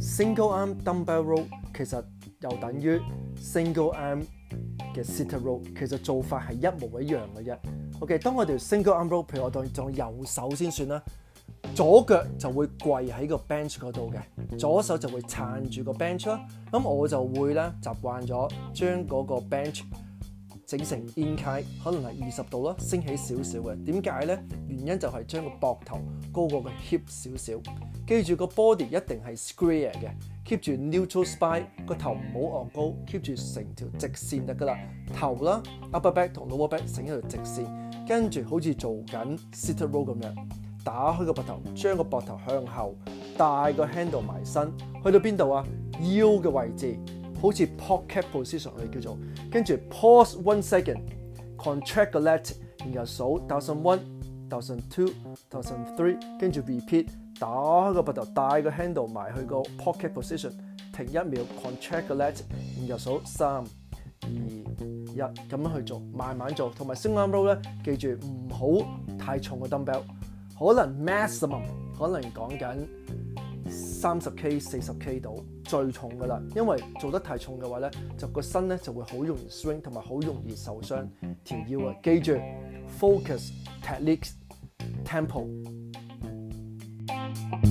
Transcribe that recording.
Single arm dumbbell row 其實又等於 single arm 嘅 sit row，其實做法係一模一樣嘅啫。OK，當我條 single arm row，譬如我當用右手先算啦，左腳就會跪喺個 bench 嗰度嘅，左手就會撐住個 bench 啦。咁我就會咧習慣咗將嗰個 bench。整成 in k 可能係二十度啦，升起少少嘅。點解呢？原因就係將個膊頭高過個 hip 少少，記住個 body 一定係 square 嘅，keep 住 neutral spine，個頭唔好昂高，keep 住成條直線得噶啦。頭啦，upper back 同 lower back 成一條直線，跟住好似做緊 sit up 咁樣，打開個膊頭，將個膊頭向後，大個 handle 埋身，去到邊度啊？腰嘅位置。好似 pocket position 佢叫做，跟住 pause one second，contract the lat，然後數，thousand one，thousand two，thousand three，跟住 repeat，打個膊頭，帶個 handle 埋去個 pocket position，停一秒，contract the lat，然後數三、二、一，咁樣去做，慢慢做。同埋 single arm row 咧，記住唔好太重嘅 dumbbell，可能 maximum，可能講緊三十 k、四十 k 到。最重噶啦，因為做得太重嘅話咧，就個身咧就會好容易 swing，同埋好容易受傷，條腰啊！記住，focus，technics，tempo。